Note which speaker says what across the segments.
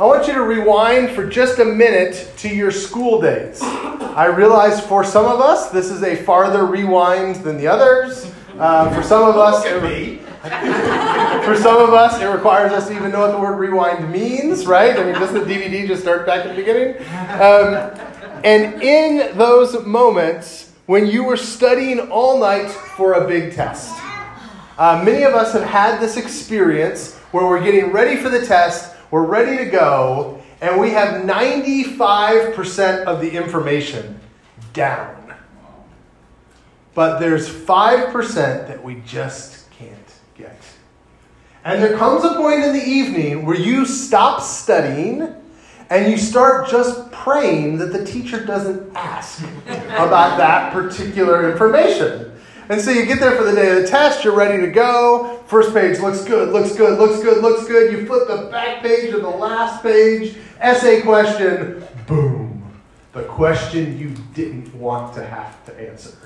Speaker 1: I want you to rewind for just a minute to your school days. I realize for some of us, this is a farther rewind than the others. Uh, for some of us, it, for some of us, it requires us to even know what the word rewind means, right? I mean, does the DVD just start back at the beginning? Um, and in those moments, when you were studying all night for a big test, uh, many of us have had this experience where we're getting ready for the test, we're ready to go, and we have 95% of the information down. But there's 5% that we just can't get. And there comes a point in the evening where you stop studying and you start just praying that the teacher doesn't ask about that particular information. And so you get there for the day of the test, you're ready to go. First page looks good, looks good, looks good, looks good. You flip the back page of the last page, essay question, boom. The question you didn't want to have to answer.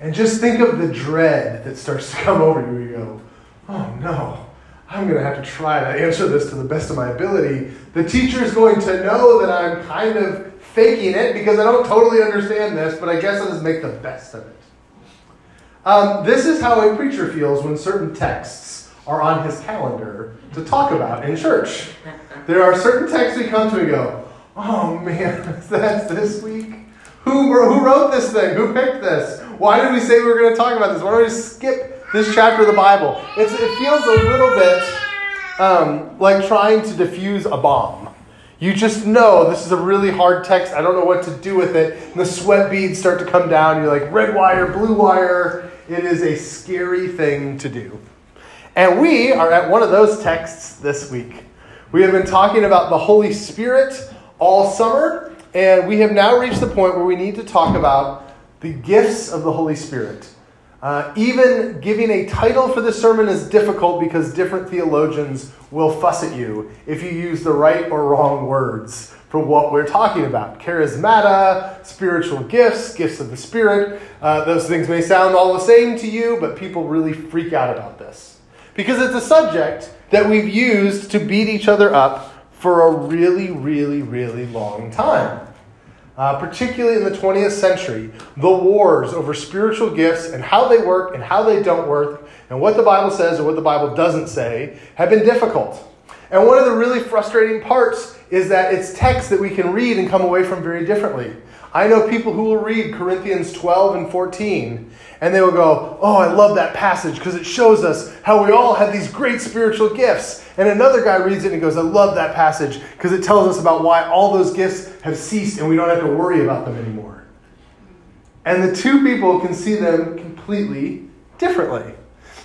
Speaker 1: And just think of the dread that starts to come over you. You go, oh no, I'm going to have to try to answer this to the best of my ability. The teacher is going to know that I'm kind of faking it because I don't totally understand this, but I guess I'll just make the best of it. Um, this is how a preacher feels when certain texts are on his calendar to talk about in church. There are certain texts we come to and go, oh man, that's this week? Who, who wrote this thing? Who picked this? Why did we say we were going to talk about this? Why don't we skip this chapter of the Bible? It's, it feels a little bit um, like trying to defuse a bomb. You just know this is a really hard text. I don't know what to do with it. And the sweat beads start to come down. You're like, red wire, blue wire. It is a scary thing to do. And we are at one of those texts this week. We have been talking about the Holy Spirit all summer, and we have now reached the point where we need to talk about the gifts of the Holy Spirit. Uh, even giving a title for the sermon is difficult because different theologians will fuss at you if you use the right or wrong words for what we're talking about. Charismata, spiritual gifts, gifts of the Spirit. Uh, those things may sound all the same to you, but people really freak out about this. Because it's a subject that we've used to beat each other up for a really, really, really long time. Uh, particularly in the 20th century, the wars over spiritual gifts and how they work and how they don't work, and what the Bible says and what the Bible doesn't say, have been difficult. And one of the really frustrating parts is that it's text that we can read and come away from very differently. I know people who will read Corinthians 12 and 14, and they will go, Oh, I love that passage because it shows us how we all have these great spiritual gifts. And another guy reads it and goes, I love that passage because it tells us about why all those gifts have ceased and we don't have to worry about them anymore. And the two people can see them completely differently.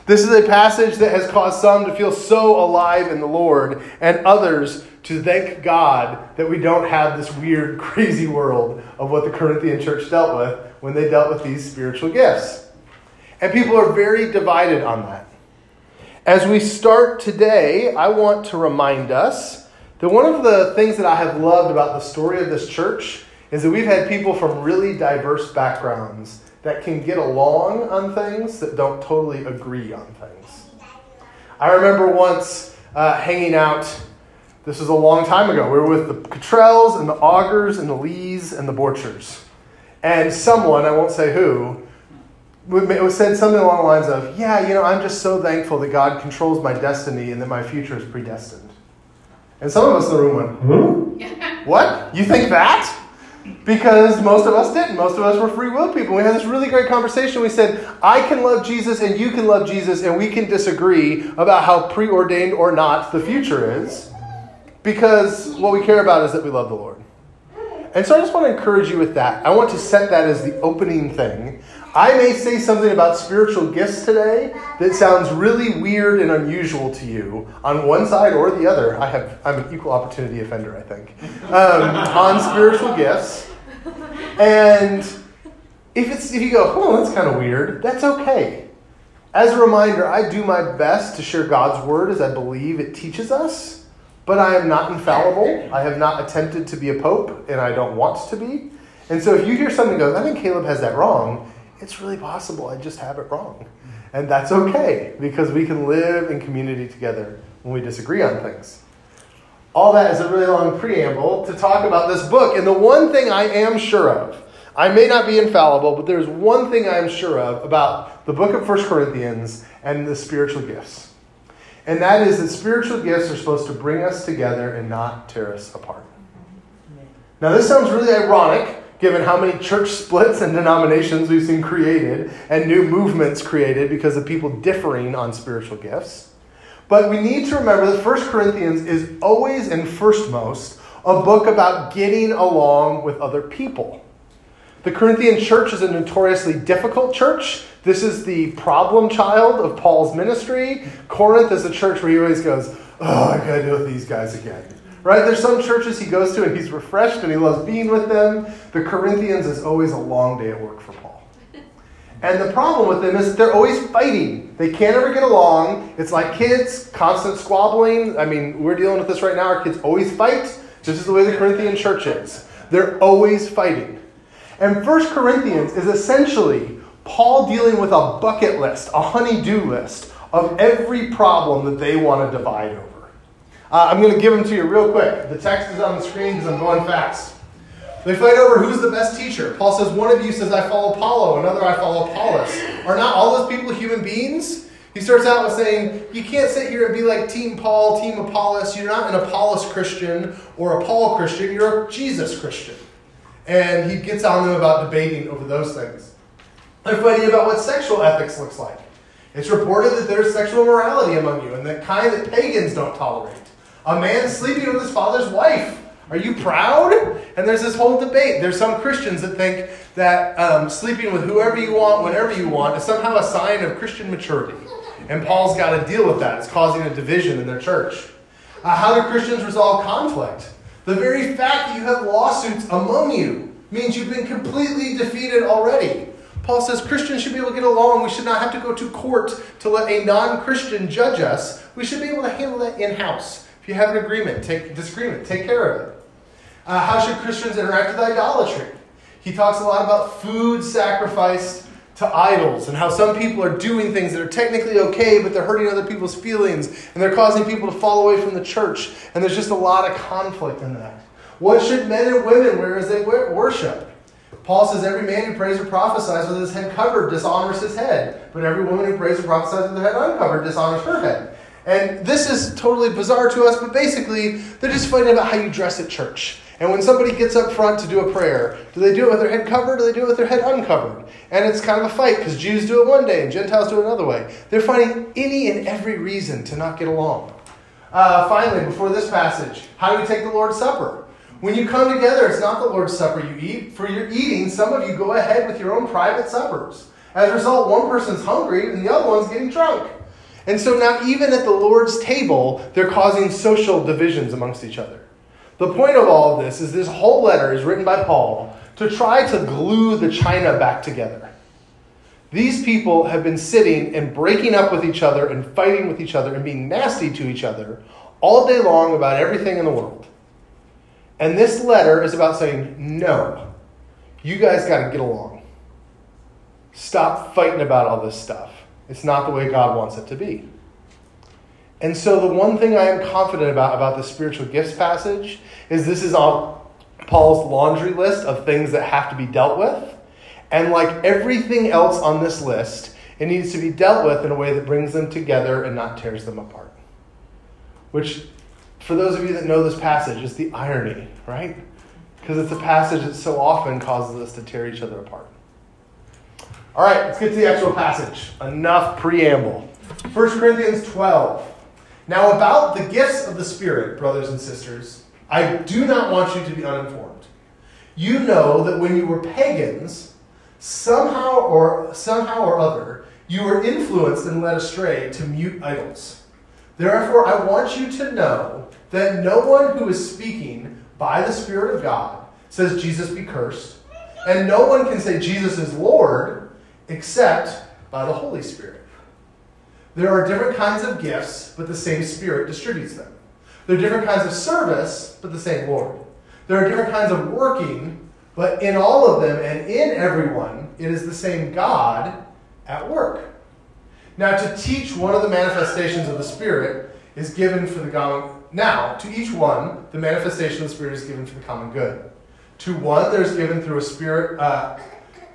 Speaker 1: This is a passage that has caused some to feel so alive in the Lord and others to thank God that we don't have this weird, crazy world of what the Corinthian church dealt with when they dealt with these spiritual gifts. And people are very divided on that. As we start today, I want to remind us that one of the things that I have loved about the story of this church is that we've had people from really diverse backgrounds that can get along on things that don't totally agree on things. I remember once uh, hanging out, this was a long time ago. We were with the Cottrells and the Augers and the Lees and the Borchers. And someone, I won't say who, said something along the lines of, Yeah, you know, I'm just so thankful that God controls my destiny and that my future is predestined. And some of us in the room went, hmm? What? You think that? Because most of us didn't. Most of us were free will people. We had this really great conversation. We said, I can love Jesus and you can love Jesus, and we can disagree about how preordained or not the future is. Because what we care about is that we love the Lord. And so I just want to encourage you with that. I want to set that as the opening thing. I may say something about spiritual gifts today that sounds really weird and unusual to you on one side or the other. I have, I'm an equal opportunity offender, I think, um, on spiritual gifts. And if, it's, if you go, oh, that's kind of weird, that's okay. As a reminder, I do my best to share God's word as I believe it teaches us, but I am not infallible. I have not attempted to be a pope, and I don't want to be. And so if you hear something goes, I think Caleb has that wrong, it's really possible I just have it wrong. And that's okay because we can live in community together when we disagree on things. all that is a really long preamble to talk about this book. And the one thing I am sure of, I may not be infallible, but there's one thing I'm sure of about the book of First Corinthians and the spiritual gifts. And that is that spiritual gifts are supposed to bring us together and not tear us apart. Now, this sounds really ironic given how many church splits and denominations we've seen created and new movements created because of people differing on spiritual gifts. But we need to remember that 1 Corinthians is always and firstmost a book about getting along with other people. The Corinthian church is a notoriously difficult church. This is the problem child of Paul's ministry. Corinth is a church where he always goes, Oh, I gotta deal with these guys again. Right? There's some churches he goes to and he's refreshed and he loves being with them. The Corinthians is always a long day at work for Paul. And the problem with them is they're always fighting. They can't ever get along. It's like kids, constant squabbling. I mean, we're dealing with this right now. Our kids always fight. This is the way the Corinthian church is. They're always fighting. And First Corinthians is essentially Paul dealing with a bucket list, a honey-do list of every problem that they want to divide over. Uh, I'm going to give them to you real quick. The text is on the screen because I'm going fast. They fight over who's the best teacher. Paul says, One of you says, I follow Apollo, another, I follow Apollos. Are not all those people human beings? He starts out with saying, You can't sit here and be like Team Paul, Team Apollos. You're not an Apollos Christian or a Paul Christian, you're a Jesus Christian. And he gets on them about debating over those things. They're fighting about what sexual ethics looks like. It's reported that there's sexual morality among you, and the kind that pagans don't tolerate. A man sleeping with his father's wife. Are you proud? And there's this whole debate. There's some Christians that think that um, sleeping with whoever you want, whenever you want, is somehow a sign of Christian maturity. And Paul's got to deal with that. It's causing a division in their church. Uh, how do Christians resolve conflict? The very fact that you have lawsuits among you means you've been completely defeated already. Paul says Christians should be able to get along. We should not have to go to court to let a non Christian judge us. We should be able to handle that in house. If you have an agreement, take disagreement, take care of it. Uh, how should Christians interact with idolatry? He talks a lot about food sacrificed to idols and how some people are doing things that are technically okay, but they're hurting other people's feelings and they're causing people to fall away from the church. And there's just a lot of conflict in that. What should men and women wear as they worship? Paul says every man who prays or prophesies with his head covered dishonors his head, but every woman who prays or prophesies with her head uncovered dishonors her head. And this is totally bizarre to us, but basically, they're just fighting about how you dress at church. And when somebody gets up front to do a prayer, do they do it with their head covered or do they do it with their head uncovered? And it's kind of a fight because Jews do it one day and Gentiles do it another way. They're finding any and every reason to not get along. Uh, finally, before this passage, how do we take the Lord's Supper? When you come together, it's not the Lord's Supper you eat. For your eating, some of you go ahead with your own private suppers. As a result, one person's hungry and the other one's getting drunk. And so now, even at the Lord's table, they're causing social divisions amongst each other. The point of all of this is this whole letter is written by Paul to try to glue the china back together. These people have been sitting and breaking up with each other and fighting with each other and being nasty to each other all day long about everything in the world. And this letter is about saying, no, you guys got to get along. Stop fighting about all this stuff. It's not the way God wants it to be. And so, the one thing I am confident about about the spiritual gifts passage is this is on Paul's laundry list of things that have to be dealt with. And like everything else on this list, it needs to be dealt with in a way that brings them together and not tears them apart. Which, for those of you that know this passage, is the irony, right? Because it's a passage that so often causes us to tear each other apart. All right, let's get to the actual passage. Enough preamble. 1 Corinthians 12. Now, about the gifts of the Spirit, brothers and sisters, I do not want you to be uninformed. You know that when you were pagans, somehow or somehow or other, you were influenced and led astray to mute idols. Therefore, I want you to know that no one who is speaking by the Spirit of God says Jesus be cursed, and no one can say Jesus is Lord except by the Holy Spirit. There are different kinds of gifts, but the same Spirit distributes them. There are different kinds of service, but the same Lord. There are different kinds of working, but in all of them and in everyone, it is the same God at work. Now, to teach one of the manifestations of the Spirit is given for the common. Now, to each one, the manifestation of the Spirit is given for the common good. To one, there's given through a Spirit, uh,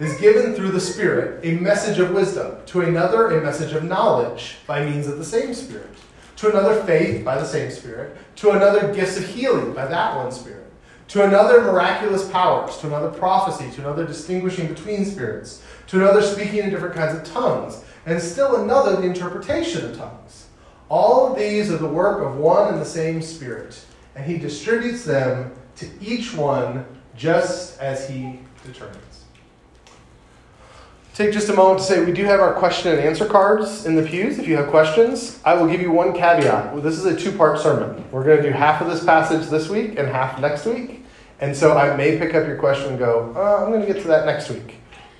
Speaker 1: is given through the Spirit a message of wisdom. To another, a message of knowledge by means of the same Spirit. To another, faith by the same Spirit. To another, gifts of healing by that one Spirit. To another, miraculous powers. To another, prophecy. To another, distinguishing between spirits. To another, speaking in different kinds of tongues. And still another, the interpretation of tongues. All of these are the work of one and the same Spirit, and He distributes them to each one just as He determines. Take just a moment to say we do have our question and answer cards in the pews. If you have questions, I will give you one caveat. This is a two part sermon. We're going to do half of this passage this week and half next week. And so I may pick up your question and go, oh, I'm going to get to that next week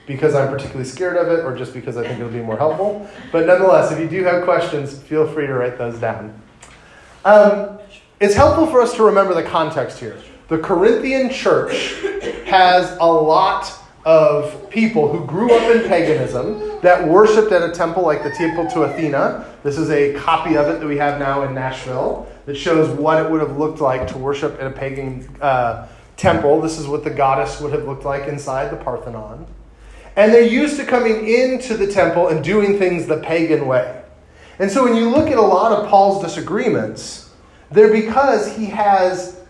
Speaker 1: because I'm particularly scared of it or just because I think it'll be more helpful. But nonetheless, if you do have questions, feel free to write those down. Um, it's helpful for us to remember the context here. The Corinthian church has a lot of people who grew up in paganism that worshiped at a temple like the Temple to Athena. This is a copy of it that we have now in Nashville that shows what it would have looked like to worship at a pagan uh, temple. This is what the goddess would have looked like inside the Parthenon. And they're used to coming into the temple and doing things the pagan way. And so when you look at a lot of Paul's disagreements, they're because he has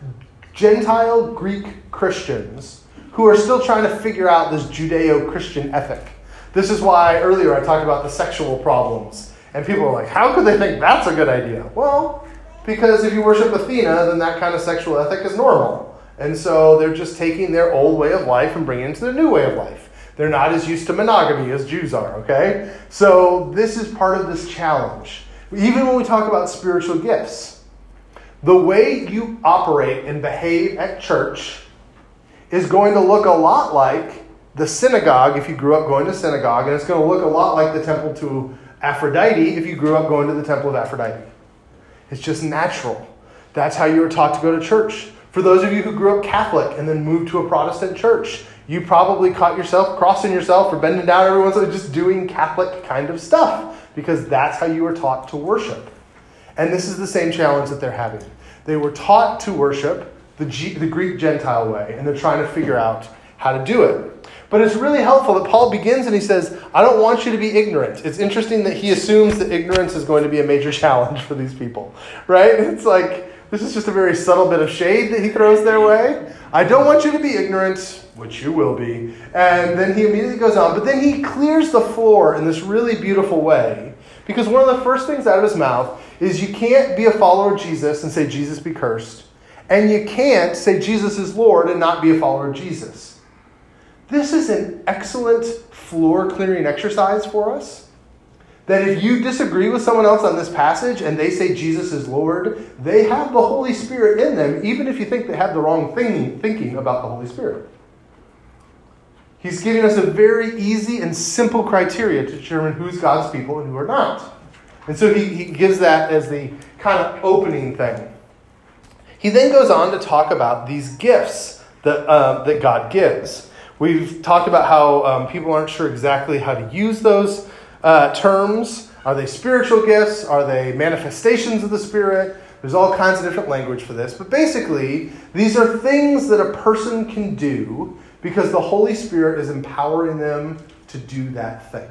Speaker 1: Gentile Greek Christians who are still trying to figure out this Judeo Christian ethic. This is why earlier I talked about the sexual problems. And people are like, how could they think that's a good idea? Well, because if you worship Athena, then that kind of sexual ethic is normal. And so they're just taking their old way of life and bringing it to their new way of life. They're not as used to monogamy as Jews are, okay? So this is part of this challenge. Even when we talk about spiritual gifts, the way you operate and behave at church is going to look a lot like the synagogue if you grew up going to synagogue, and it's going to look a lot like the temple to Aphrodite if you grew up going to the temple of Aphrodite. It's just natural. That's how you were taught to go to church. For those of you who grew up Catholic and then moved to a Protestant church, you probably caught yourself crossing yourself or bending down every once in a while, just doing Catholic kind of stuff because that's how you were taught to worship. And this is the same challenge that they're having. They were taught to worship the, G- the Greek Gentile way, and they're trying to figure out how to do it. But it's really helpful that Paul begins and he says, I don't want you to be ignorant. It's interesting that he assumes that ignorance is going to be a major challenge for these people, right? It's like, this is just a very subtle bit of shade that he throws their way. I don't want you to be ignorant which you will be. And then he immediately goes on. But then he clears the floor in this really beautiful way. Because one of the first things out of his mouth is you can't be a follower of Jesus and say, Jesus be cursed. And you can't say Jesus is Lord and not be a follower of Jesus. This is an excellent floor clearing exercise for us. That if you disagree with someone else on this passage and they say Jesus is Lord, they have the Holy Spirit in them, even if you think they have the wrong thing, thinking about the Holy Spirit. He's giving us a very easy and simple criteria to determine who's God's people and who are not. And so he, he gives that as the kind of opening thing. He then goes on to talk about these gifts that, uh, that God gives. We've talked about how um, people aren't sure exactly how to use those uh, terms. Are they spiritual gifts? Are they manifestations of the Spirit? There's all kinds of different language for this. But basically, these are things that a person can do because the Holy Spirit is empowering them to do that thing.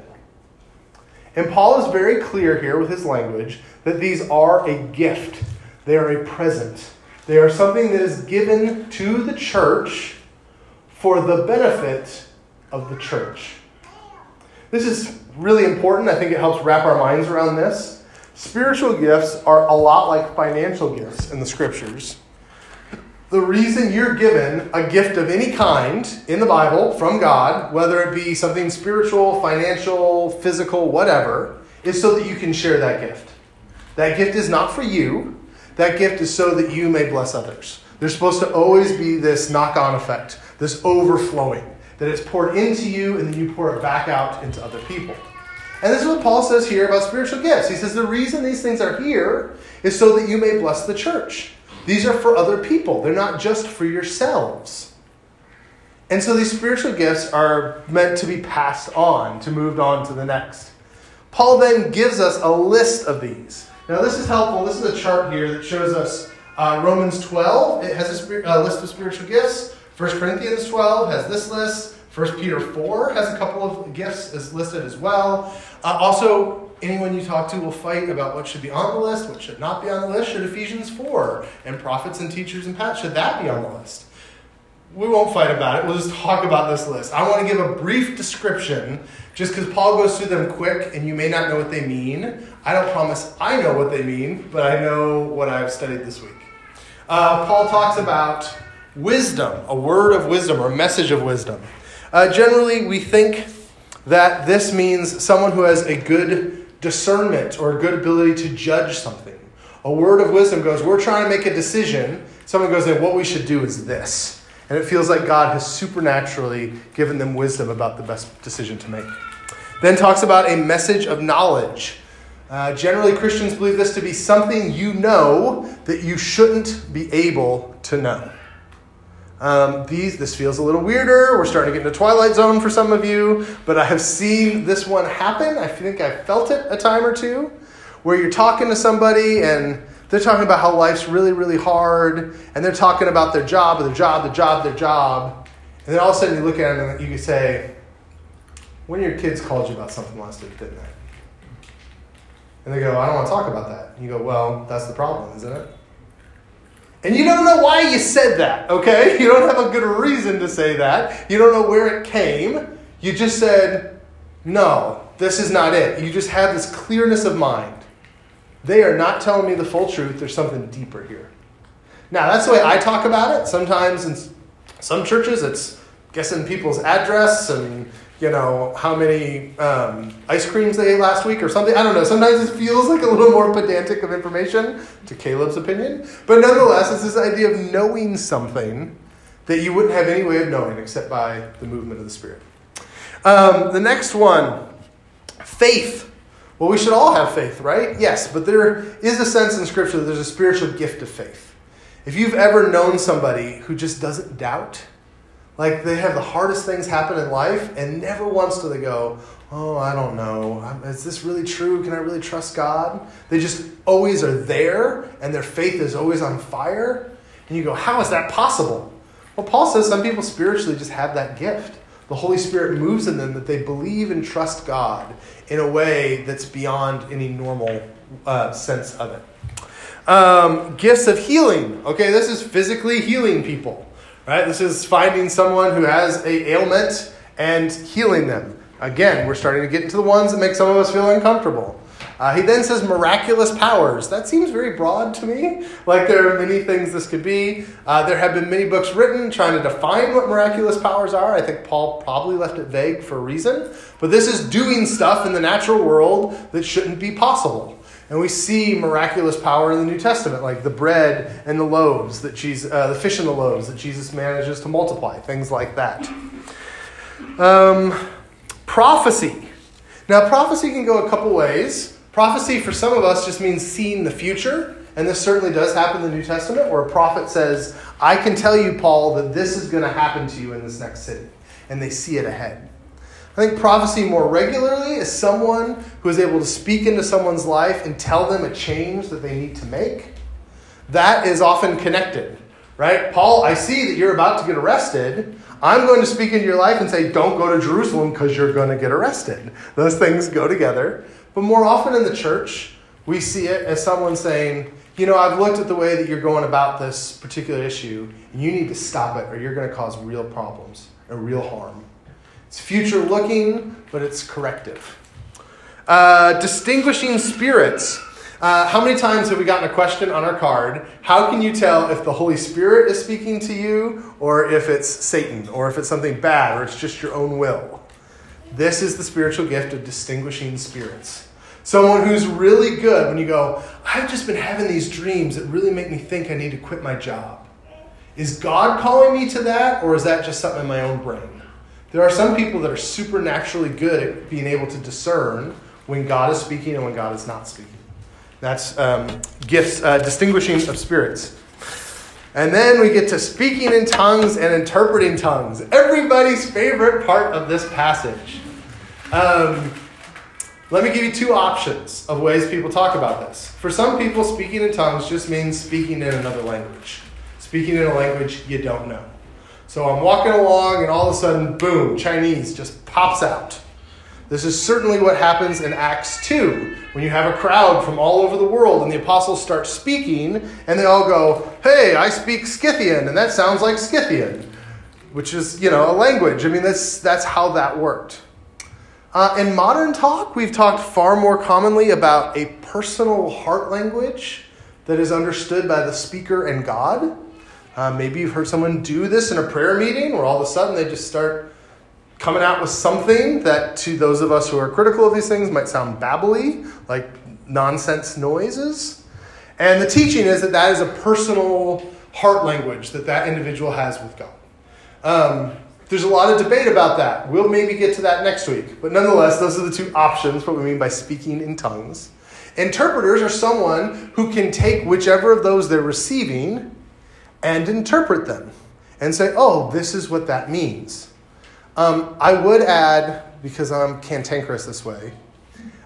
Speaker 1: And Paul is very clear here with his language that these are a gift, they are a present, they are something that is given to the church for the benefit of the church. This is really important. I think it helps wrap our minds around this. Spiritual gifts are a lot like financial gifts in the scriptures the reason you're given a gift of any kind in the Bible from God, whether it be something spiritual, financial, physical, whatever, is so that you can share that gift. That gift is not for you, that gift is so that you may bless others. There's supposed to always be this knock on effect, this overflowing, that it's poured into you and then you pour it back out into other people. And this is what Paul says here about spiritual gifts. He says the reason these things are here is so that you may bless the church. These are for other people, they're not just for yourselves. And so these spiritual gifts are meant to be passed on, to move on to the next. Paul then gives us a list of these. Now, this is helpful. This is a chart here that shows us Uh, Romans 12, it has a uh, list of spiritual gifts. 1 Corinthians 12 has this list. 1 Peter 4 has a couple of gifts as listed as well. Uh, also, anyone you talk to will fight about what should be on the list, what should not be on the list. Should Ephesians 4 and prophets and teachers and pastors, should that be on the list? We won't fight about it. We'll just talk about this list. I want to give a brief description just because Paul goes through them quick and you may not know what they mean. I don't promise I know what they mean, but I know what I've studied this week. Uh, Paul talks about wisdom, a word of wisdom or message of wisdom. Uh, generally, we think that this means someone who has a good discernment or a good ability to judge something. A word of wisdom goes, We're trying to make a decision. Someone goes, what we should do is this. And it feels like God has supernaturally given them wisdom about the best decision to make. Then talks about a message of knowledge. Uh, generally, Christians believe this to be something you know that you shouldn't be able to know. Um, these, this feels a little weirder. We're starting to get into Twilight Zone for some of you, but I have seen this one happen. I think I felt it a time or two, where you're talking to somebody and they're talking about how life's really, really hard, and they're talking about their job, their job, their job, their job, and then all of a sudden you look at them and you can say, "When your kids called you about something last week, didn't they?" And they go, "I don't want to talk about that." And you go, "Well, that's the problem, isn't it?" And you don't know why you said that, okay? You don't have a good reason to say that. You don't know where it came. You just said, no, this is not it. You just have this clearness of mind. They are not telling me the full truth. There's something deeper here. Now, that's the way I talk about it. Sometimes in some churches, it's guessing people's address and you know, how many um, ice creams they ate last week or something. I don't know. Sometimes it feels like a little more pedantic of information, to Caleb's opinion. But nonetheless, it's this idea of knowing something that you wouldn't have any way of knowing except by the movement of the Spirit. Um, the next one faith. Well, we should all have faith, right? Yes, but there is a sense in Scripture that there's a spiritual gift of faith. If you've ever known somebody who just doesn't doubt, like they have the hardest things happen in life, and never once do they go, Oh, I don't know. Is this really true? Can I really trust God? They just always are there, and their faith is always on fire. And you go, How is that possible? Well, Paul says some people spiritually just have that gift. The Holy Spirit moves in them that they believe and trust God in a way that's beyond any normal uh, sense of it. Um, gifts of healing. Okay, this is physically healing people. Right? This is finding someone who has a ailment and healing them. Again, we're starting to get into the ones that make some of us feel uncomfortable. Uh, he then says miraculous powers. That seems very broad to me. Like there are many things this could be. Uh, there have been many books written trying to define what miraculous powers are. I think Paul probably left it vague for a reason. But this is doing stuff in the natural world that shouldn't be possible. And we see miraculous power in the New Testament, like the bread and the loaves that Jesus, uh, the fish and the loaves that Jesus manages to multiply, things like that. Um, prophecy. Now, prophecy can go a couple ways. Prophecy for some of us just means seeing the future, and this certainly does happen in the New Testament, where a prophet says, "I can tell you, Paul, that this is going to happen to you in this next city," and they see it ahead. I think prophecy more regularly is someone who is able to speak into someone's life and tell them a change that they need to make. That is often connected, right? Paul, I see that you're about to get arrested. I'm going to speak into your life and say, don't go to Jerusalem because you're going to get arrested. Those things go together. But more often in the church, we see it as someone saying, you know, I've looked at the way that you're going about this particular issue, and you need to stop it or you're going to cause real problems and real harm. It's future looking, but it's corrective. Uh, distinguishing spirits. Uh, how many times have we gotten a question on our card? How can you tell if the Holy Spirit is speaking to you, or if it's Satan, or if it's something bad, or it's just your own will? This is the spiritual gift of distinguishing spirits. Someone who's really good when you go, I've just been having these dreams that really make me think I need to quit my job. Is God calling me to that, or is that just something in my own brain? There are some people that are supernaturally good at being able to discern when God is speaking and when God is not speaking. That's um, gifts, uh, distinguishing of spirits. And then we get to speaking in tongues and interpreting tongues. Everybody's favorite part of this passage. Um, Let me give you two options of ways people talk about this. For some people, speaking in tongues just means speaking in another language, speaking in a language you don't know. So I'm walking along, and all of a sudden, boom, Chinese just pops out. This is certainly what happens in Acts 2 when you have a crowd from all over the world and the apostles start speaking and they all go, Hey, I speak Scythian, and that sounds like Scythian, which is, you know, a language. I mean, that's, that's how that worked. Uh, in modern talk, we've talked far more commonly about a personal heart language that is understood by the speaker and God. Uh, maybe you've heard someone do this in a prayer meeting where all of a sudden they just start coming out with something that to those of us who are critical of these things might sound babbly, like nonsense noises. And the teaching is that that is a personal heart language that that individual has with God. Um, there's a lot of debate about that. We'll maybe get to that next week. But nonetheless, those are the two options, what we mean by speaking in tongues. Interpreters are someone who can take whichever of those they're receiving and interpret them and say, oh, this is what that means. Um, I would add, because I'm cantankerous this way,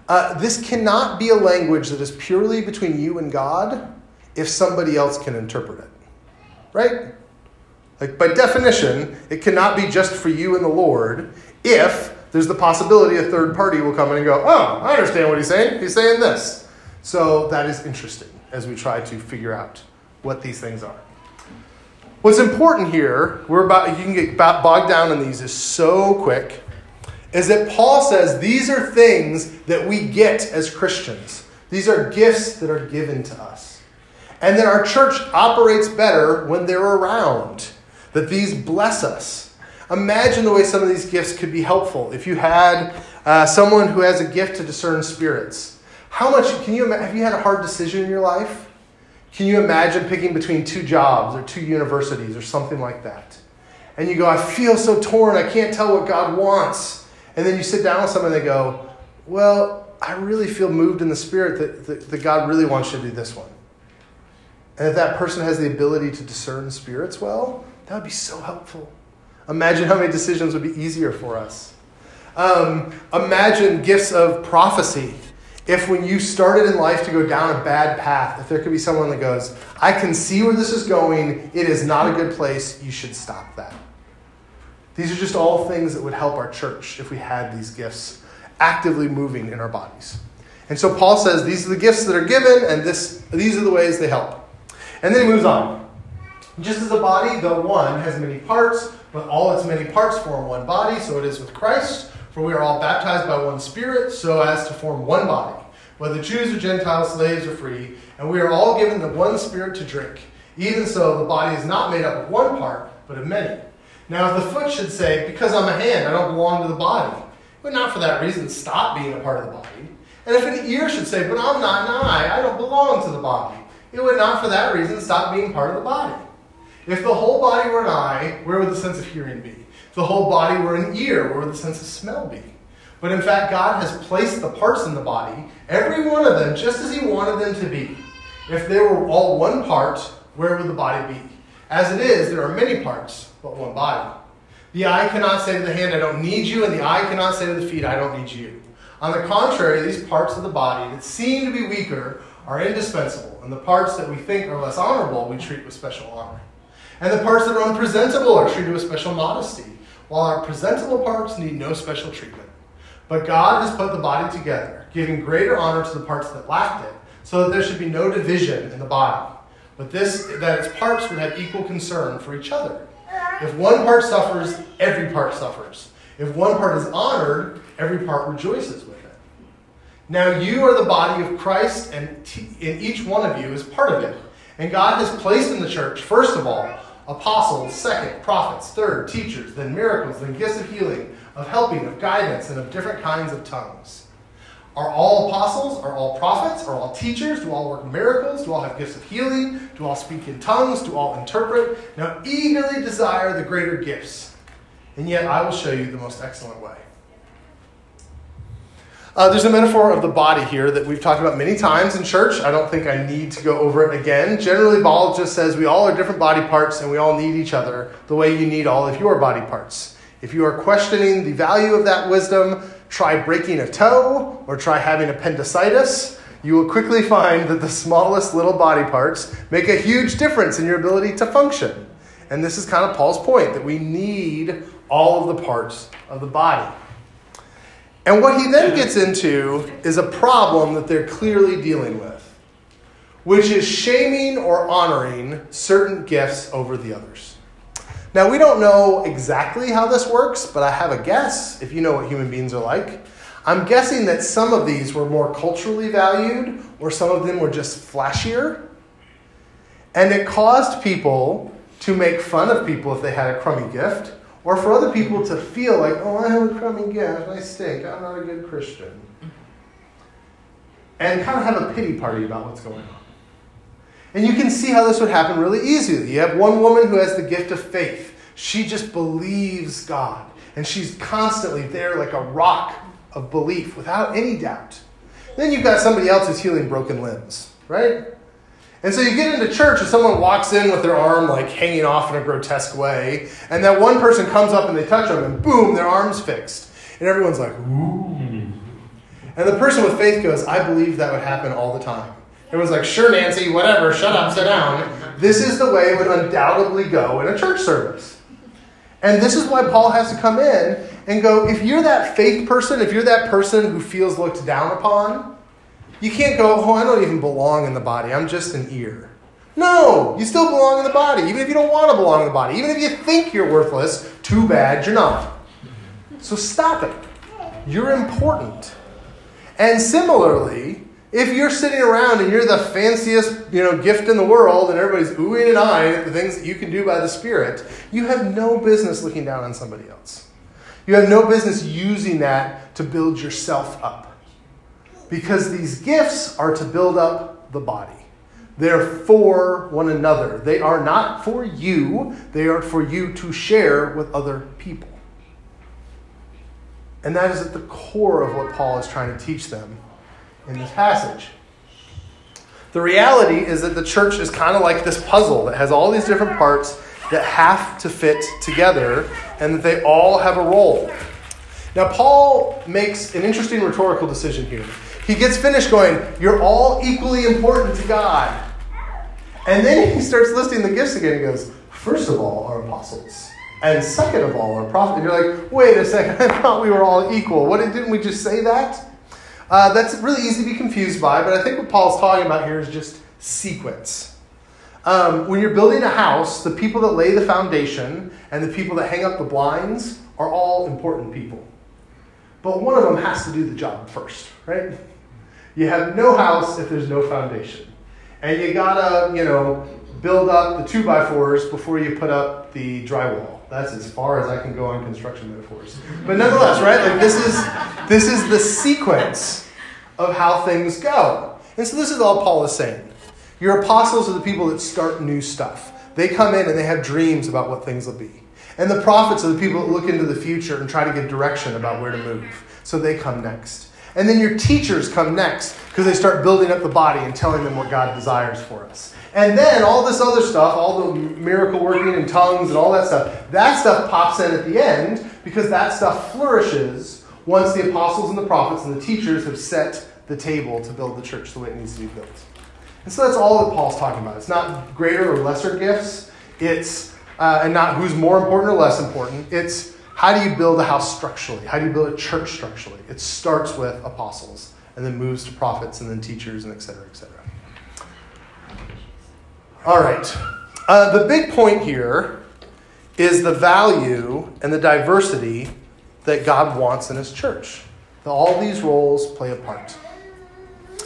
Speaker 1: uh, this cannot be a language that is purely between you and God if somebody else can interpret it. Right? Like, by definition, it cannot be just for you and the Lord if there's the possibility a third party will come in and go, oh, I understand what he's saying. He's saying this. So that is interesting as we try to figure out what these things are. What's important here, we're about you can get bogged down in these is so quick, is that Paul says these are things that we get as Christians. These are gifts that are given to us. And that our church operates better when they're around. That these bless us. Imagine the way some of these gifts could be helpful. If you had uh, someone who has a gift to discern spirits, how much can you have you had a hard decision in your life? Can you imagine picking between two jobs or two universities or something like that? And you go, I feel so torn, I can't tell what God wants. And then you sit down with someone and they go, Well, I really feel moved in the spirit that, that, that God really wants you to do this one. And if that person has the ability to discern spirits well, that would be so helpful. Imagine how many decisions would be easier for us. Um, imagine gifts of prophecy if when you started in life to go down a bad path, if there could be someone that goes, I can see where this is going, it is not a good place, you should stop that. These are just all things that would help our church if we had these gifts actively moving in our bodies. And so Paul says these are the gifts that are given, and this, these are the ways they help. And then he moves on. Just as a body, though one has many parts, but all its many parts form one body, so it is with Christ. For we are all baptized by one Spirit, so as to form one body, whether Jews or Gentiles, slaves or free, and we are all given the one Spirit to drink. Even so, the body is not made up of one part, but of many. Now, if the foot should say, Because I'm a hand, I don't belong to the body, but not for that reason stop being a part of the body. And if an ear should say, But I'm not an eye, I don't belong to the body, it would not for that reason stop being part of the body. If the whole body were an eye, where would the sense of hearing be? The whole body were an ear, where would the sense of smell be? But in fact, God has placed the parts in the body, every one of them, just as He wanted them to be. If they were all one part, where would the body be? As it is, there are many parts, but one body. The eye cannot say to the hand, I don't need you, and the eye cannot say to the feet, I don't need you. On the contrary, these parts of the body that seem to be weaker are indispensable, and the parts that we think are less honorable we treat with special honor. And the parts that are unpresentable are treated with special modesty while our presentable parts need no special treatment. But God has put the body together, giving greater honor to the parts that lacked it, so that there should be no division in the body, but this that its parts would have equal concern for each other. If one part suffers, every part suffers. If one part is honored, every part rejoices with it. Now you are the body of Christ, and, t- and each one of you is part of it. And God has placed in the church, first of all, apostles, second, prophets, third, teachers, then miracles, then gifts of healing, of helping, of guidance, and of different kinds of tongues. Are all apostles? Are all prophets? Are all teachers? Do all work miracles? Do all have gifts of healing? Do all speak in tongues? Do all interpret? Now eagerly desire the greater gifts, and yet I will show you the most excellent way. Uh, there's a metaphor of the body here that we've talked about many times in church. I don't think I need to go over it again. Generally, Paul just says we all are different body parts and we all need each other the way you need all of your body parts. If you are questioning the value of that wisdom, try breaking a toe or try having appendicitis, you will quickly find that the smallest little body parts make a huge difference in your ability to function. And this is kind of Paul's point that we need all of the parts of the body. And what he then gets into is a problem that they're clearly dealing with, which is shaming or honoring certain gifts over the others. Now, we don't know exactly how this works, but I have a guess if you know what human beings are like. I'm guessing that some of these were more culturally valued, or some of them were just flashier. And it caused people to make fun of people if they had a crummy gift, or for other people to feel like, oh, I have a crummy gift, I stink, I'm not a good Christian. And kind of have a pity party about what's going on. And you can see how this would happen really easily. You have one woman who has the gift of faith. She just believes God. And she's constantly there like a rock of belief without any doubt. Then you've got somebody else who's healing broken limbs, right? And so you get into church and someone walks in with their arm like hanging off in a grotesque way, and that one person comes up and they touch them, and boom, their arm's fixed. And everyone's like, ooh. And the person with faith goes, I believe that would happen all the time. Everyone's like, sure, Nancy, whatever, shut up, sit down. This is the way it would undoubtedly go in a church service. And this is why Paul has to come in and go, if you're that faith person, if you're that person who feels looked down upon, you can't go, oh, I don't even belong in the body. I'm just an ear. No, you still belong in the body, even if you don't want to belong in the body. Even if you think you're worthless, too bad you're not. So stop it. You're important. And similarly, if you're sitting around and you're the fanciest you know, gift in the world and everybody's oohing and eyeing at the things that you can do by the Spirit, you have no business looking down on somebody else. You have no business using that to build yourself up because these gifts are to build up the body. They're for one another. They are not for you, they are for you to share with other people. And that is at the core of what Paul is trying to teach them in this passage. The reality is that the church is kind of like this puzzle that has all these different parts that have to fit together and that they all have a role. Now, Paul makes an interesting rhetorical decision here. He gets finished going, You're all equally important to God. And then he starts listing the gifts again. He goes, First of all, are apostles. And second of all, are prophets. And you're like, Wait a second, I thought we were all equal. What didn't we just say that? Uh, that's really easy to be confused by, but I think what Paul's talking about here is just sequence. Um, when you're building a house, the people that lay the foundation and the people that hang up the blinds are all important people. But one of them has to do the job first, right? You have no house if there's no foundation. And you gotta, you know, build up the two by fours before you put up the drywall. That's as far as I can go on construction metaphors. But nonetheless, right? Like this is this is the sequence of how things go. And so this is all Paul is saying. Your apostles are the people that start new stuff. They come in and they have dreams about what things will be. And the prophets are the people that look into the future and try to get direction about where to move. So they come next. And then your teachers come next because they start building up the body and telling them what God desires for us. And then all this other stuff, all the miracle working and tongues and all that stuff, that stuff pops in at the end because that stuff flourishes once the apostles and the prophets and the teachers have set the table to build the church the way it needs to be built. And so that's all that Paul's talking about. It's not greater or lesser gifts. It's uh, and not who's more important or less important. It's how do you build a house structurally? How do you build a church structurally? It starts with apostles and then moves to prophets and then teachers and et cetera, et cetera. All right. Uh, the big point here is the value and the diversity that God wants in His church. All these roles play a part.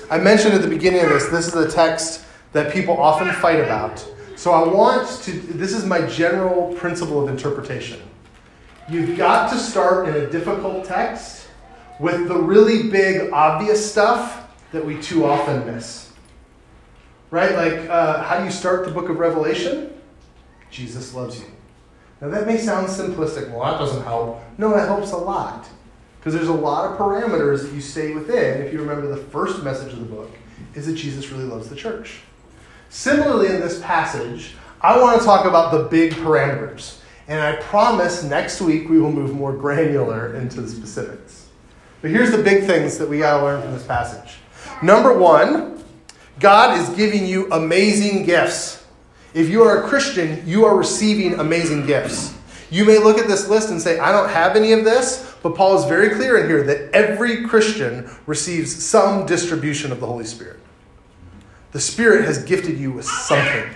Speaker 1: I mentioned at the beginning of this, this is a text that people often fight about. So I want to, this is my general principle of interpretation. You've got to start in a difficult text with the really big, obvious stuff that we too often miss. Right? Like, uh, how do you start the book of Revelation? Jesus loves you. Now, that may sound simplistic. Well, that doesn't help. No, that helps a lot. Because there's a lot of parameters that you stay within if you remember the first message of the book is that Jesus really loves the church. Similarly, in this passage, I want to talk about the big parameters. And I promise next week we will move more granular into the specifics. But here's the big things that we got to learn from this passage. Number one, God is giving you amazing gifts. If you are a Christian, you are receiving amazing gifts. You may look at this list and say, I don't have any of this, but Paul is very clear in here that every Christian receives some distribution of the Holy Spirit. The Spirit has gifted you with something.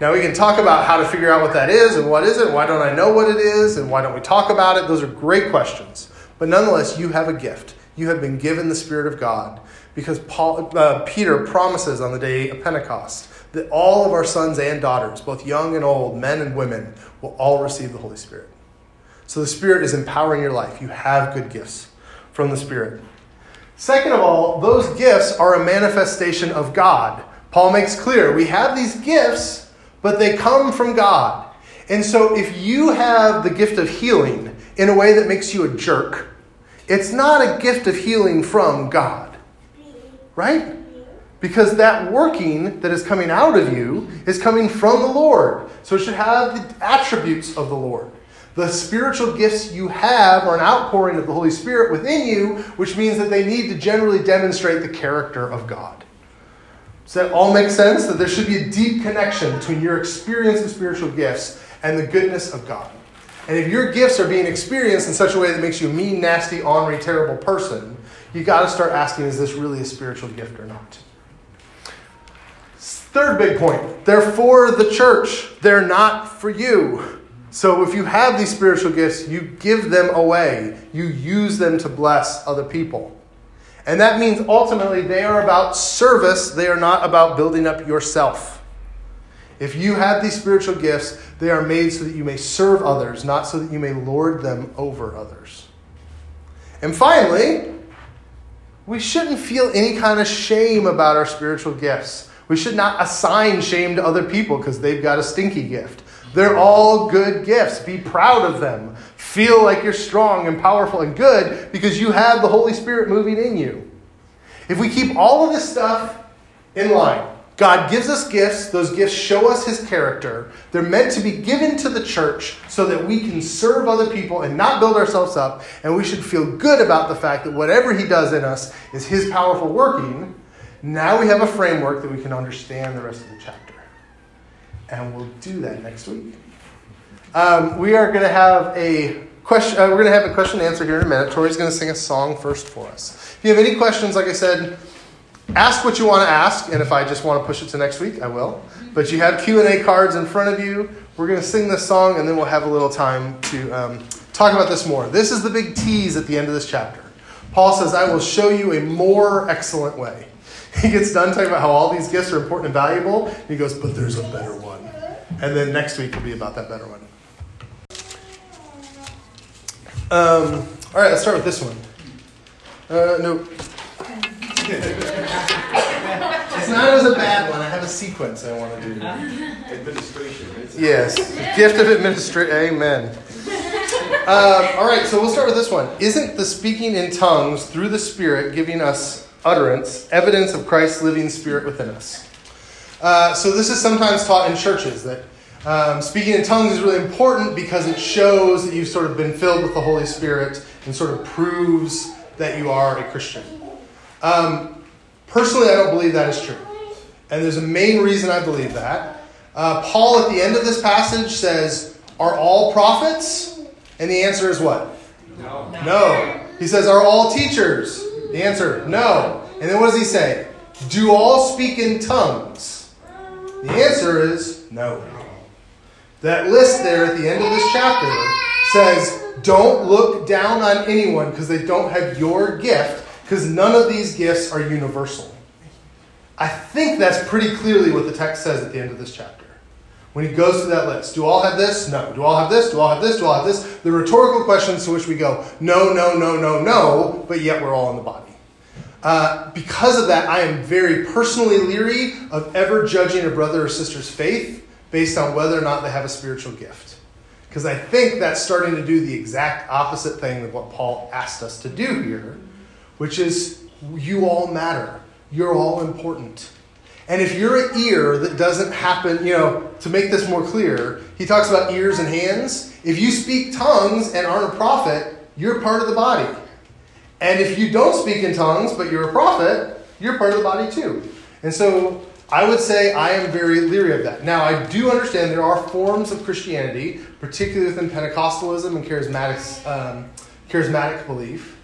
Speaker 1: Now, we can talk about how to figure out what that is and what is it, why don't I know what it is, and why don't we talk about it. Those are great questions. But nonetheless, you have a gift. You have been given the Spirit of God because Paul, uh, Peter promises on the day of Pentecost that all of our sons and daughters, both young and old, men and women, will all receive the Holy Spirit. So the Spirit is empowering your life. You have good gifts from the Spirit. Second of all, those gifts are a manifestation of God. Paul makes clear we have these gifts but they come from God. And so if you have the gift of healing in a way that makes you a jerk, it's not a gift of healing from God. Right? Because that working that is coming out of you is coming from the Lord. So it should have the attributes of the Lord. The spiritual gifts you have are an outpouring of the Holy Spirit within you, which means that they need to generally demonstrate the character of God. Does that all make sense? That there should be a deep connection between your experience of spiritual gifts and the goodness of God. And if your gifts are being experienced in such a way that makes you a mean, nasty, ornery, terrible person, you got to start asking is this really a spiritual gift or not? Third big point they're for the church, they're not for you. So if you have these spiritual gifts, you give them away, you use them to bless other people. And that means ultimately they are about service, they are not about building up yourself. If you have these spiritual gifts, they are made so that you may serve others, not so that you may lord them over others. And finally, we shouldn't feel any kind of shame about our spiritual gifts. We should not assign shame to other people because they've got a stinky gift. They're all good gifts. Be proud of them. Feel like you're strong and powerful and good because you have the Holy Spirit moving in you. If we keep all of this stuff in line, God gives us gifts. Those gifts show us his character. They're meant to be given to the church so that we can serve other people and not build ourselves up. And we should feel good about the fact that whatever he does in us is his powerful working. Now we have a framework that we can understand the rest of the chapter. And we'll do that next week. Um, we are going to have a question. Uh, we're going to have a question and answer here in a minute. Tori's going to sing a song first for us. If you have any questions, like I said, ask what you want to ask, and if I just want to push it to next week, I will. But you have Q and A cards in front of you. We're going to sing this song, and then we'll have a little time to um, talk about this more. This is the big tease at the end of this chapter. Paul says, "I will show you a more excellent way." He gets done talking about how all these gifts are important and valuable. he goes, "But there's a better one." And then next week will be about that better one. Um, all right, let's start with this one. Uh, no. it's not as a bad one. I have a sequence I want to do.
Speaker 2: Administration.
Speaker 1: Yes, gift of administration. Amen. Um, all right, so we'll start with this one. Isn't the speaking in tongues through the Spirit giving us utterance, evidence of Christ's living Spirit within us? Uh, so this is sometimes taught in churches that um, speaking in tongues is really important because it shows that you've sort of been filled with the Holy Spirit and sort of proves that you are a Christian. Um, personally, I don't believe that is true. And there's a main reason I believe that. Uh, Paul, at the end of this passage, says, Are all prophets? And the answer is what?
Speaker 2: No.
Speaker 1: No. He says, Are all teachers? The answer, no. And then what does he say? Do all speak in tongues? The answer is no. That list there at the end of this chapter says, don't look down on anyone because they don't have your gift, because none of these gifts are universal. I think that's pretty clearly what the text says at the end of this chapter. When he goes through that list, do all have this? No. Do all have this? Do all have this? Do all have this? The rhetorical questions to which we go, no, no, no, no, no, but yet we're all in the body. Uh, because of that, I am very personally leery of ever judging a brother or sister's faith based on whether or not they have a spiritual gift. Because I think that's starting to do the exact opposite thing of what Paul asked us to do here, which is you all matter. You're all important. And if you're an ear that doesn't happen, you know, to make this more clear, he talks about ears and hands. If you speak tongues and aren't a prophet, you're part of the body. And if you don't speak in tongues, but you're a prophet, you're part of the body too. And so I would say I am very leery of that. Now, I do understand there are forms of Christianity, particularly within Pentecostalism and charismatic, um, charismatic belief,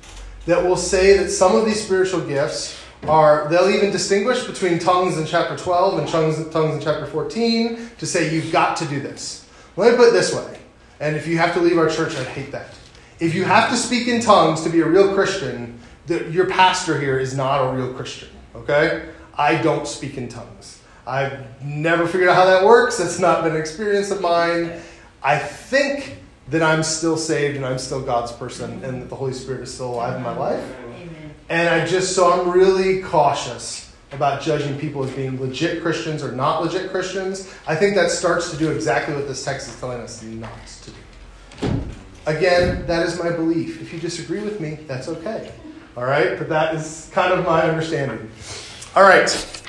Speaker 1: that will say that some of these spiritual gifts are, they'll even distinguish between tongues in chapter 12 and tongues, tongues in chapter 14 to say you've got to do this. Let me put it this way, and if you have to leave our church, I'd hate that. If you have to speak in tongues to be a real Christian, the, your pastor here is not a real Christian, okay? I don't speak in tongues. I've never figured out how that works. It's not been an experience of mine. I think that I'm still saved and I'm still God's person and that the Holy Spirit is still alive in my life. And I just, so I'm really cautious about judging people as being legit Christians or not legit Christians. I think that starts to do exactly what this text is telling us not to do. Again, that is my belief. If you disagree with me, that's okay. All right? But that is kind of my understanding. All right.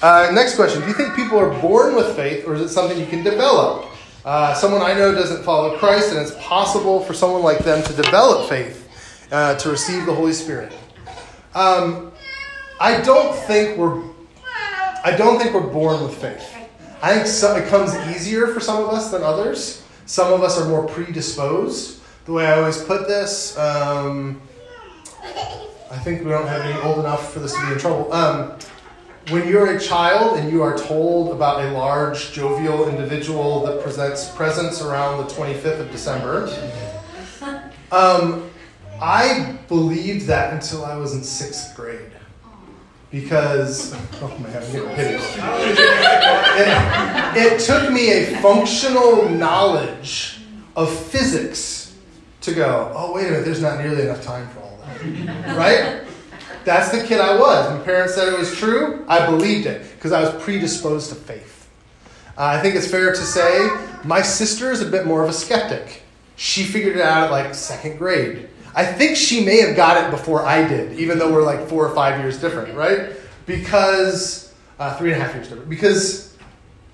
Speaker 1: Uh, next question Do you think people are born with faith or is it something you can develop? Uh, someone I know doesn't follow Christ, and it's possible for someone like them to develop faith uh, to receive the Holy Spirit. Um, I don't think we're. I don't think we're born with faith. I think it comes easier for some of us than others. Some of us are more predisposed. The way I always put this, um, I think we don't have any old enough for this to be in trouble. Um, when you're a child and you are told about a large, jovial individual that presents presents around the 25th of December, um, I believed that until I was in sixth grade. Because, oh man, I'm getting pity. It, it took me a functional knowledge of physics to go, oh, wait a minute, there's not nearly enough time for. Right? That's the kid I was. My parents said it was true. I believed it because I was predisposed to faith. Uh, I think it's fair to say my sister is a bit more of a skeptic. She figured it out at like second grade. I think she may have got it before I did, even though we're like four or five years different, right? Because, uh, three and a half years different. Because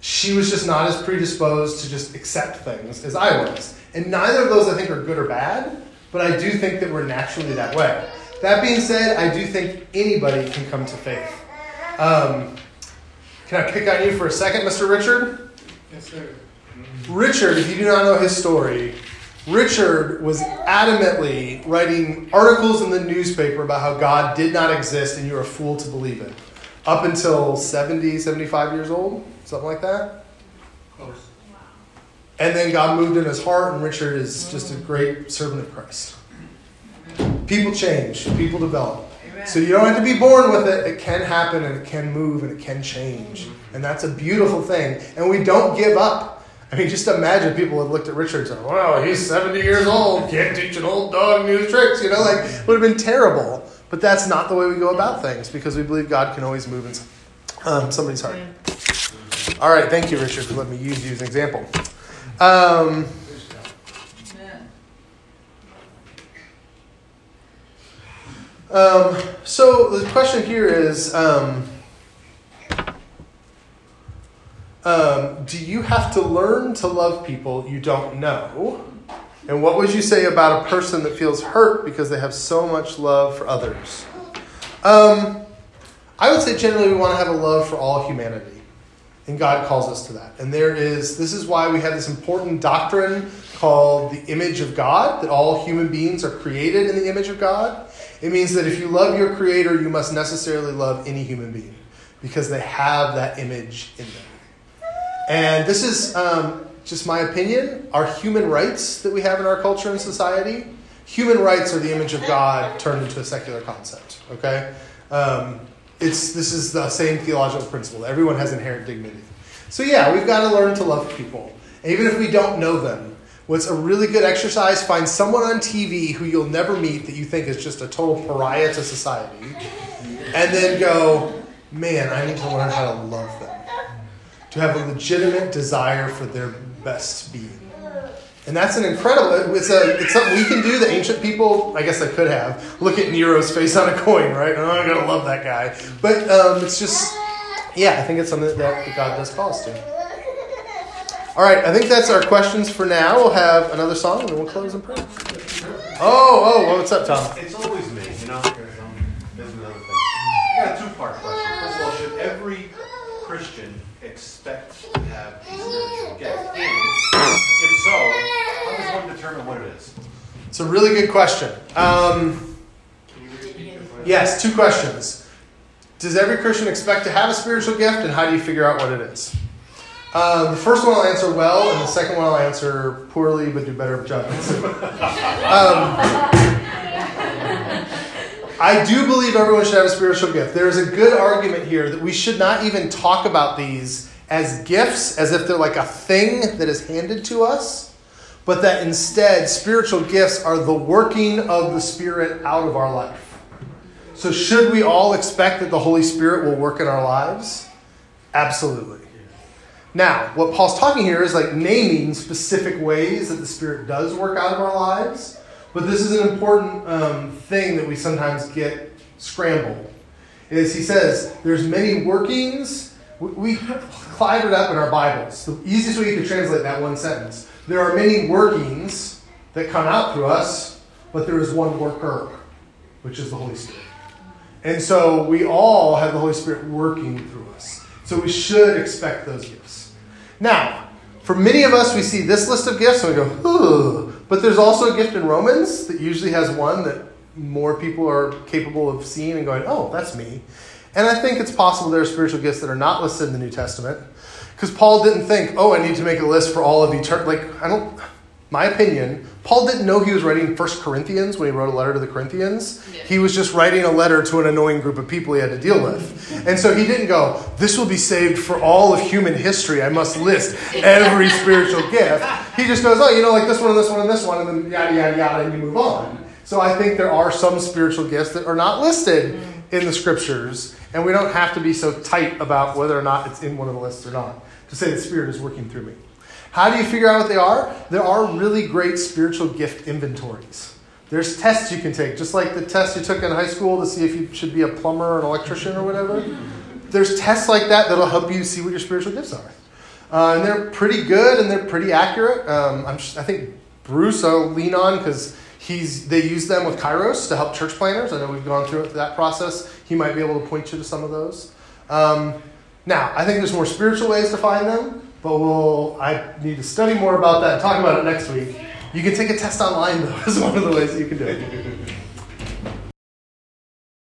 Speaker 1: she was just not as predisposed to just accept things as I was. And neither of those I think are good or bad, but I do think that we're naturally that way. That being said, I do think anybody can come to faith. Um, can I pick on you for a second, Mr. Richard?
Speaker 2: Yes, sir.
Speaker 1: Richard, if you do not know his story, Richard was adamantly writing articles in the newspaper about how God did not exist and you're a fool to believe it. Up until 70, 75 years old, something like that.
Speaker 2: Close.
Speaker 1: And then God moved in his heart, and Richard is just a great servant of Christ. People change, people develop. So you don't have to be born with it. It can happen and it can move and it can change. And that's a beautiful thing. And we don't give up. I mean, just imagine people have looked at Richard and said, wow, he's 70 years old, can't teach an old dog new tricks. You know, like, would have been terrible. But that's not the way we go about things because we believe God can always move in um, somebody's heart. All right, thank you, Richard, for letting me use you as an example. Um, Um, so the question here is um, um, Do you have to learn to love people you don't know? And what would you say about a person that feels hurt because they have so much love for others? Um, I would say generally we want to have a love for all humanity. And God calls us to that. And there is, this is why we have this important doctrine called the image of God, that all human beings are created in the image of God. It means that if you love your Creator, you must necessarily love any human being because they have that image in them. And this is um, just my opinion. Our human rights that we have in our culture and society, human rights are the image of God turned into a secular concept. Okay, um, it's this is the same theological principle. Everyone has inherent dignity. So yeah, we've got to learn to love people, even if we don't know them. What's a really good exercise? Find someone on TV who you'll never meet that you think is just a total pariah to society, and then go, man, I need to learn how to love them. To have a legitimate desire for their best being. And that's an incredible, it's, a, it's something we can do. The ancient people, I guess I could have, look at Nero's face on a coin, right? Oh, I'm going to love that guy. But um, it's just, yeah, I think it's something that, that God does call us to. All right, I think that's our questions for now. We'll have another song and then we'll close in prayer. Oh, oh, well, what's up, Tom?
Speaker 2: It's always me, you know? There's um, another thing. I got a two part question. First of all, should every Christian expect to have a spiritual gift?
Speaker 1: It's a really good question. Um, yes, two questions. Does every Christian expect to have a spiritual gift, and how do you figure out what it is? Uh, the first one I'll answer well, and the second one I'll answer poorly, but do better job. um, I do believe everyone should have a spiritual gift. There is a good argument here that we should not even talk about these as gifts, as if they're like a thing that is handed to us, but that instead spiritual gifts are the working of the Spirit out of our life. So, should we all expect that the Holy Spirit will work in our lives? Absolutely. Now, what Paul's talking here is like naming specific ways that the Spirit does work out of our lives. But this is an important um, thing that we sometimes get scrambled. Is he says there's many workings. We, we it up in our Bibles. The easiest way you can translate that one sentence. There are many workings that come out through us, but there is one worker, which is the Holy Spirit. And so we all have the Holy Spirit working through us. So we should expect those gifts. Now, for many of us, we see this list of gifts and we go, ooh. But there's also a gift in Romans that usually has one that more people are capable of seeing and going, oh, that's me. And I think it's possible there are spiritual gifts that are not listed in the New Testament. Because Paul didn't think, oh, I need to make a list for all of eternity. Like, I don't, my opinion, Paul didn't know he was writing First Corinthians when he wrote a letter to the Corinthians. Yeah. He was just writing a letter to an annoying group of people he had to deal with. And so he didn't go, This will be saved for all of human history. I must list every spiritual gift. He just goes, Oh, you know, like this one and this one and this one, and then yada, yada, yada, and you move on. So I think there are some spiritual gifts that are not listed mm. in the scriptures, and we don't have to be so tight about whether or not it's in one of the lists or not to say the Spirit is working through me. How do you figure out what they are? There are really great spiritual gift inventories. There's tests you can take, just like the test you took in high school to see if you should be a plumber or an electrician or whatever. There's tests like that that'll help you see what your spiritual gifts are. Uh, and they're pretty good and they're pretty accurate. Um, just, i think Bruce I'll lean on because he's they use them with Kairos to help church planners. I know we've gone through that process. He might be able to point you to some of those. Um, now, I think there's more spiritual ways to find them but we'll, I need to study more about that and talk about it next week. You can take a test online, though, is one of the ways that you can do it.